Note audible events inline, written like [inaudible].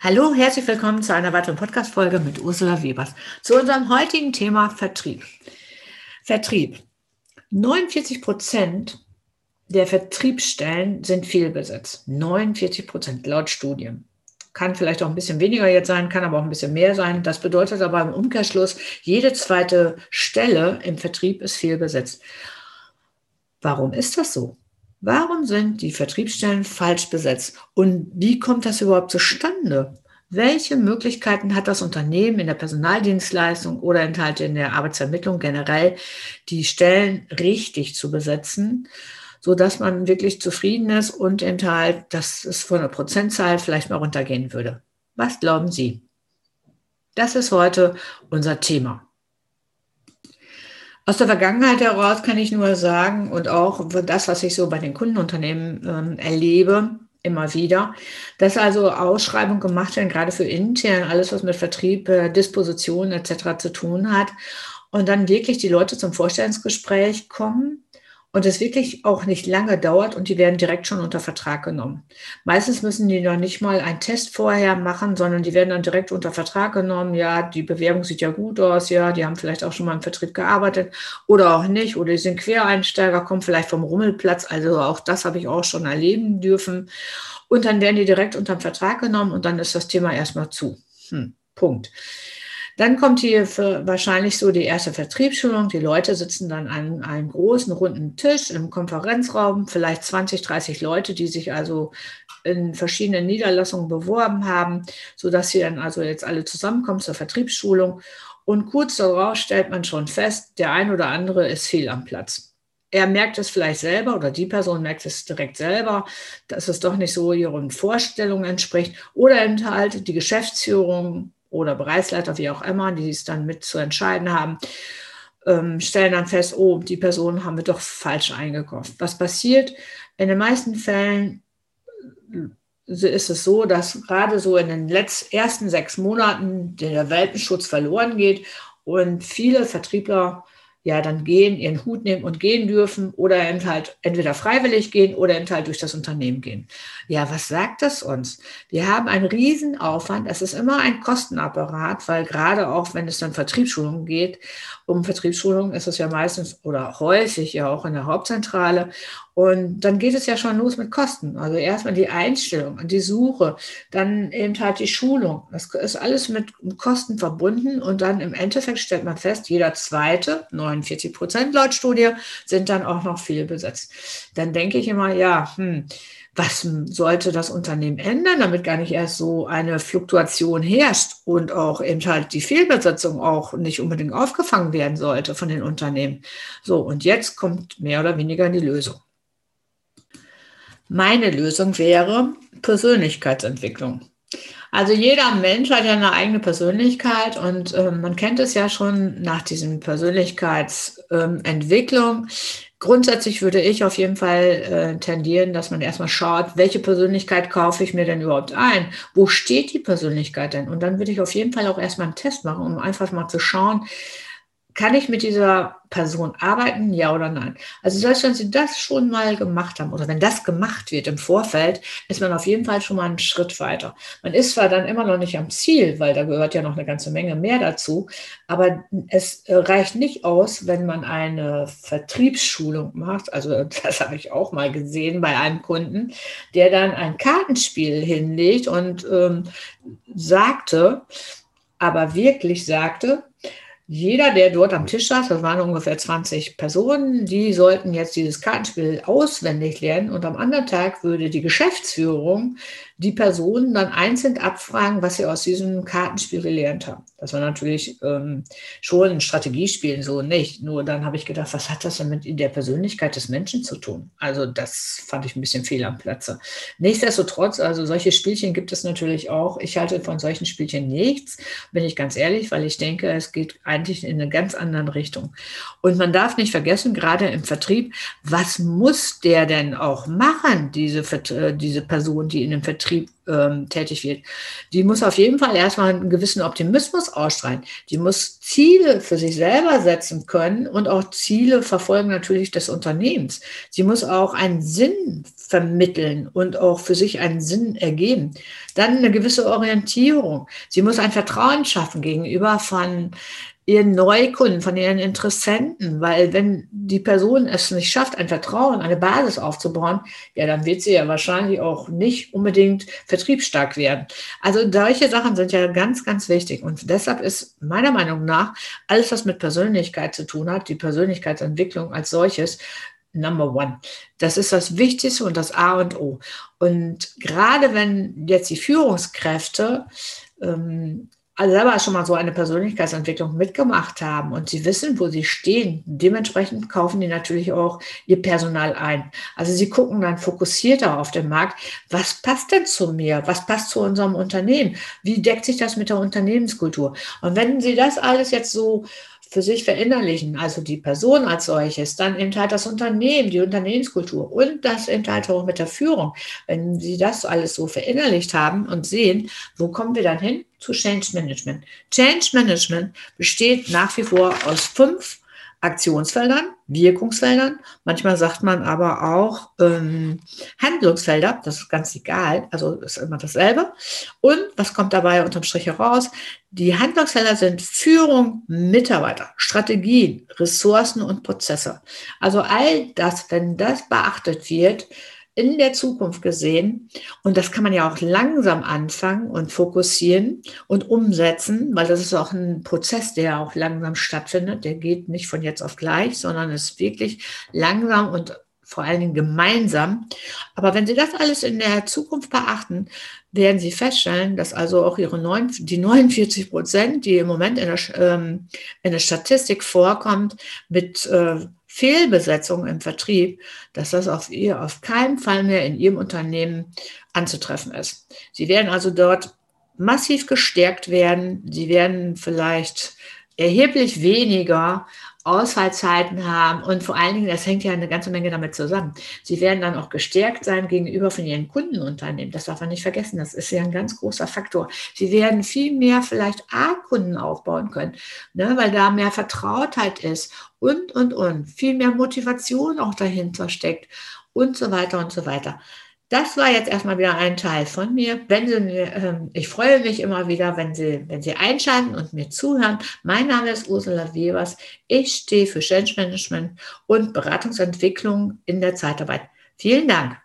Hallo, herzlich willkommen zu einer weiteren Podcast-Folge mit Ursula Webers. Zu unserem heutigen Thema Vertrieb. Vertrieb. 49 Prozent der Vertriebsstellen sind fehlbesetzt. 49 Prozent laut Studien. Kann vielleicht auch ein bisschen weniger jetzt sein, kann aber auch ein bisschen mehr sein. Das bedeutet aber im Umkehrschluss, jede zweite Stelle im Vertrieb ist fehlbesetzt. Warum ist das so? Warum sind die Vertriebsstellen falsch besetzt? Und wie kommt das überhaupt zustande? Welche Möglichkeiten hat das Unternehmen in der Personaldienstleistung oder enthalten in der Arbeitsvermittlung generell, die Stellen richtig zu besetzen, so dass man wirklich zufrieden ist und enthalten, dass es von der Prozentzahl vielleicht mal runtergehen würde? Was glauben Sie? Das ist heute unser Thema. Aus der Vergangenheit heraus kann ich nur sagen und auch das, was ich so bei den Kundenunternehmen ähm, erlebe, immer wieder, dass also Ausschreibungen gemacht werden, gerade für intern, alles, was mit Vertrieb, äh, Disposition etc. zu tun hat. Und dann wirklich die Leute zum Vorstellungsgespräch kommen und es wirklich auch nicht lange dauert und die werden direkt schon unter Vertrag genommen. Meistens müssen die noch nicht mal einen Test vorher machen, sondern die werden dann direkt unter Vertrag genommen. Ja, die Bewerbung sieht ja gut aus, ja, die haben vielleicht auch schon mal im Vertrieb gearbeitet oder auch nicht oder die sind Quereinsteiger, kommen vielleicht vom Rummelplatz. Also auch das habe ich auch schon erleben dürfen. Und dann werden die direkt unter Vertrag genommen und dann ist das Thema erstmal zu. Hm, Punkt. Dann kommt hier wahrscheinlich so die erste Vertriebsschulung. Die Leute sitzen dann an einem großen runden Tisch im Konferenzraum, vielleicht 20, 30 Leute, die sich also in verschiedenen Niederlassungen beworben haben, sodass sie dann also jetzt alle zusammenkommen zur Vertriebsschulung. Und kurz darauf stellt man schon fest, der ein oder andere ist fehl am Platz. Er merkt es vielleicht selber oder die Person merkt es direkt selber, dass es doch nicht so ihren Vorstellungen entspricht. Oder eben die Geschäftsführung oder Bereichsleiter, wie auch immer, die es dann mit zu entscheiden haben, ähm, stellen dann fest, oh, die Person haben wir doch falsch eingekauft. Was passiert? In den meisten Fällen äh, ist es so, dass gerade so in den letzten, ersten sechs Monaten der Welpenschutz verloren geht und viele Vertriebler ja dann gehen, ihren Hut nehmen und gehen dürfen oder halt entweder freiwillig gehen oder eben halt durch das Unternehmen gehen. Ja, was sagt das uns? Wir haben einen Riesenaufwand. Es ist immer ein Kostenapparat, weil gerade auch, wenn es dann Vertriebsschulungen geht, um Vertriebsschulungen ist es ja meistens oder häufig ja auch in der Hauptzentrale. Und dann geht es ja schon los mit Kosten. Also erstmal die Einstellung, die Suche, dann eben halt die Schulung. Das ist alles mit Kosten verbunden. Und dann im Endeffekt stellt man fest, jeder zweite, 49 Prozent laut Studie, sind dann auch noch viel besetzt. Dann denke ich immer, ja, hm, was sollte das Unternehmen ändern, damit gar nicht erst so eine Fluktuation herrscht und auch eben halt die Fehlbesetzung auch nicht unbedingt aufgefangen werden sollte von den Unternehmen. So, und jetzt kommt mehr oder weniger die Lösung. Meine Lösung wäre Persönlichkeitsentwicklung. Also jeder Mensch hat ja eine eigene Persönlichkeit und äh, man kennt es ja schon nach diesem Persönlichkeitsentwicklung. Ähm, Grundsätzlich würde ich auf jeden Fall äh, tendieren, dass man erstmal schaut, welche Persönlichkeit kaufe ich mir denn überhaupt ein? Wo steht die Persönlichkeit denn? Und dann würde ich auf jeden Fall auch erstmal einen Test machen, um einfach mal zu schauen, kann ich mit dieser Person arbeiten, ja oder nein? Also selbst wenn Sie das schon mal gemacht haben oder wenn das gemacht wird im Vorfeld, ist man auf jeden Fall schon mal einen Schritt weiter. Man ist zwar dann immer noch nicht am Ziel, weil da gehört ja noch eine ganze Menge mehr dazu, aber es reicht nicht aus, wenn man eine Vertriebsschulung macht. Also [laughs] das habe ich auch mal gesehen bei einem Kunden, der dann ein Kartenspiel hinlegt und ähm, sagte, aber wirklich sagte, jeder, der dort am Tisch saß, das waren ungefähr 20 Personen, die sollten jetzt dieses Kartenspiel auswendig lernen. Und am anderen Tag würde die Geschäftsführung die Personen dann einzeln abfragen, was sie aus diesem Kartenspiel gelernt haben. Das war natürlich ähm, schon ein Strategiespiel, so nicht. Nur dann habe ich gedacht, was hat das denn mit der Persönlichkeit des Menschen zu tun? Also das fand ich ein bisschen fehl am Platze. Nichtsdestotrotz, also solche Spielchen gibt es natürlich auch. Ich halte von solchen Spielchen nichts, bin ich ganz ehrlich, weil ich denke, es geht eigentlich in eine ganz andere Richtung. Und man darf nicht vergessen, gerade im Vertrieb, was muss der denn auch machen, diese, diese Person, die in dem Vertrieb Vertrieb ähm, tätig wird, die muss auf jeden Fall erstmal einen gewissen Optimismus ausstrahlen. Die muss Ziele für sich selber setzen können und auch Ziele verfolgen natürlich des Unternehmens. Sie muss auch einen Sinn vermitteln und auch für sich einen Sinn ergeben. Dann eine gewisse Orientierung. Sie muss ein Vertrauen schaffen gegenüber von ihren Neukunden, von ihren Interessenten, weil wenn die Person es nicht schafft, ein Vertrauen, eine Basis aufzubauen, ja, dann wird sie ja wahrscheinlich auch nicht unbedingt vertriebsstark werden. Also solche Sachen sind ja ganz, ganz wichtig und deshalb ist meiner Meinung nach alles, was mit Persönlichkeit zu tun hat, die Persönlichkeitsentwicklung als solches, Number one. Das ist das Wichtigste und das A und O. Und gerade wenn jetzt die Führungskräfte ähm, also selber schon mal so eine Persönlichkeitsentwicklung mitgemacht haben und sie wissen, wo sie stehen, dementsprechend kaufen die natürlich auch ihr Personal ein. Also sie gucken dann fokussierter auf den Markt. Was passt denn zu mir? Was passt zu unserem Unternehmen? Wie deckt sich das mit der Unternehmenskultur? Und wenn sie das alles jetzt so für sich verinnerlichen, also die Person als solches, dann eben halt das Unternehmen, die Unternehmenskultur und das eben halt auch mit der Führung. Wenn Sie das alles so verinnerlicht haben und sehen, wo kommen wir dann hin? Zu Change Management. Change Management besteht nach wie vor aus fünf Aktionsfeldern, Wirkungsfeldern. Manchmal sagt man aber auch ähm, Handlungsfelder. Das ist ganz egal. Also ist immer dasselbe. Und was kommt dabei unterm Strich heraus? Die Handlungsfelder sind Führung, Mitarbeiter, Strategien, Ressourcen und Prozesse. Also all das, wenn das beachtet wird, in der Zukunft gesehen. Und das kann man ja auch langsam anfangen und fokussieren und umsetzen, weil das ist auch ein Prozess, der auch langsam stattfindet. Der geht nicht von jetzt auf gleich, sondern ist wirklich langsam und vor allen Dingen gemeinsam. Aber wenn Sie das alles in der Zukunft beachten, werden Sie feststellen, dass also auch Ihre 9, die 49 Prozent, die im Moment in der, ähm, in der Statistik vorkommt, mit äh, Fehlbesetzung im Vertrieb, dass das auf ihr auf keinen Fall mehr in ihrem Unternehmen anzutreffen ist. Sie werden also dort massiv gestärkt werden. Sie werden vielleicht erheblich weniger Ausfallzeiten haben und vor allen Dingen, das hängt ja eine ganze Menge damit zusammen. Sie werden dann auch gestärkt sein gegenüber von ihren Kundenunternehmen. Das darf man nicht vergessen. Das ist ja ein ganz großer Faktor. Sie werden viel mehr vielleicht A-Kunden aufbauen können, ne, weil da mehr Vertrautheit ist und, und, und. Viel mehr Motivation auch dahinter steckt und so weiter und so weiter. Das war jetzt erstmal wieder ein Teil von mir. Wenn Sie, äh, ich freue mich immer wieder, wenn Sie, wenn Sie einschalten und mir zuhören. Mein Name ist Ursula Webers. Ich stehe für Change Management und Beratungsentwicklung in der Zeitarbeit. Vielen Dank.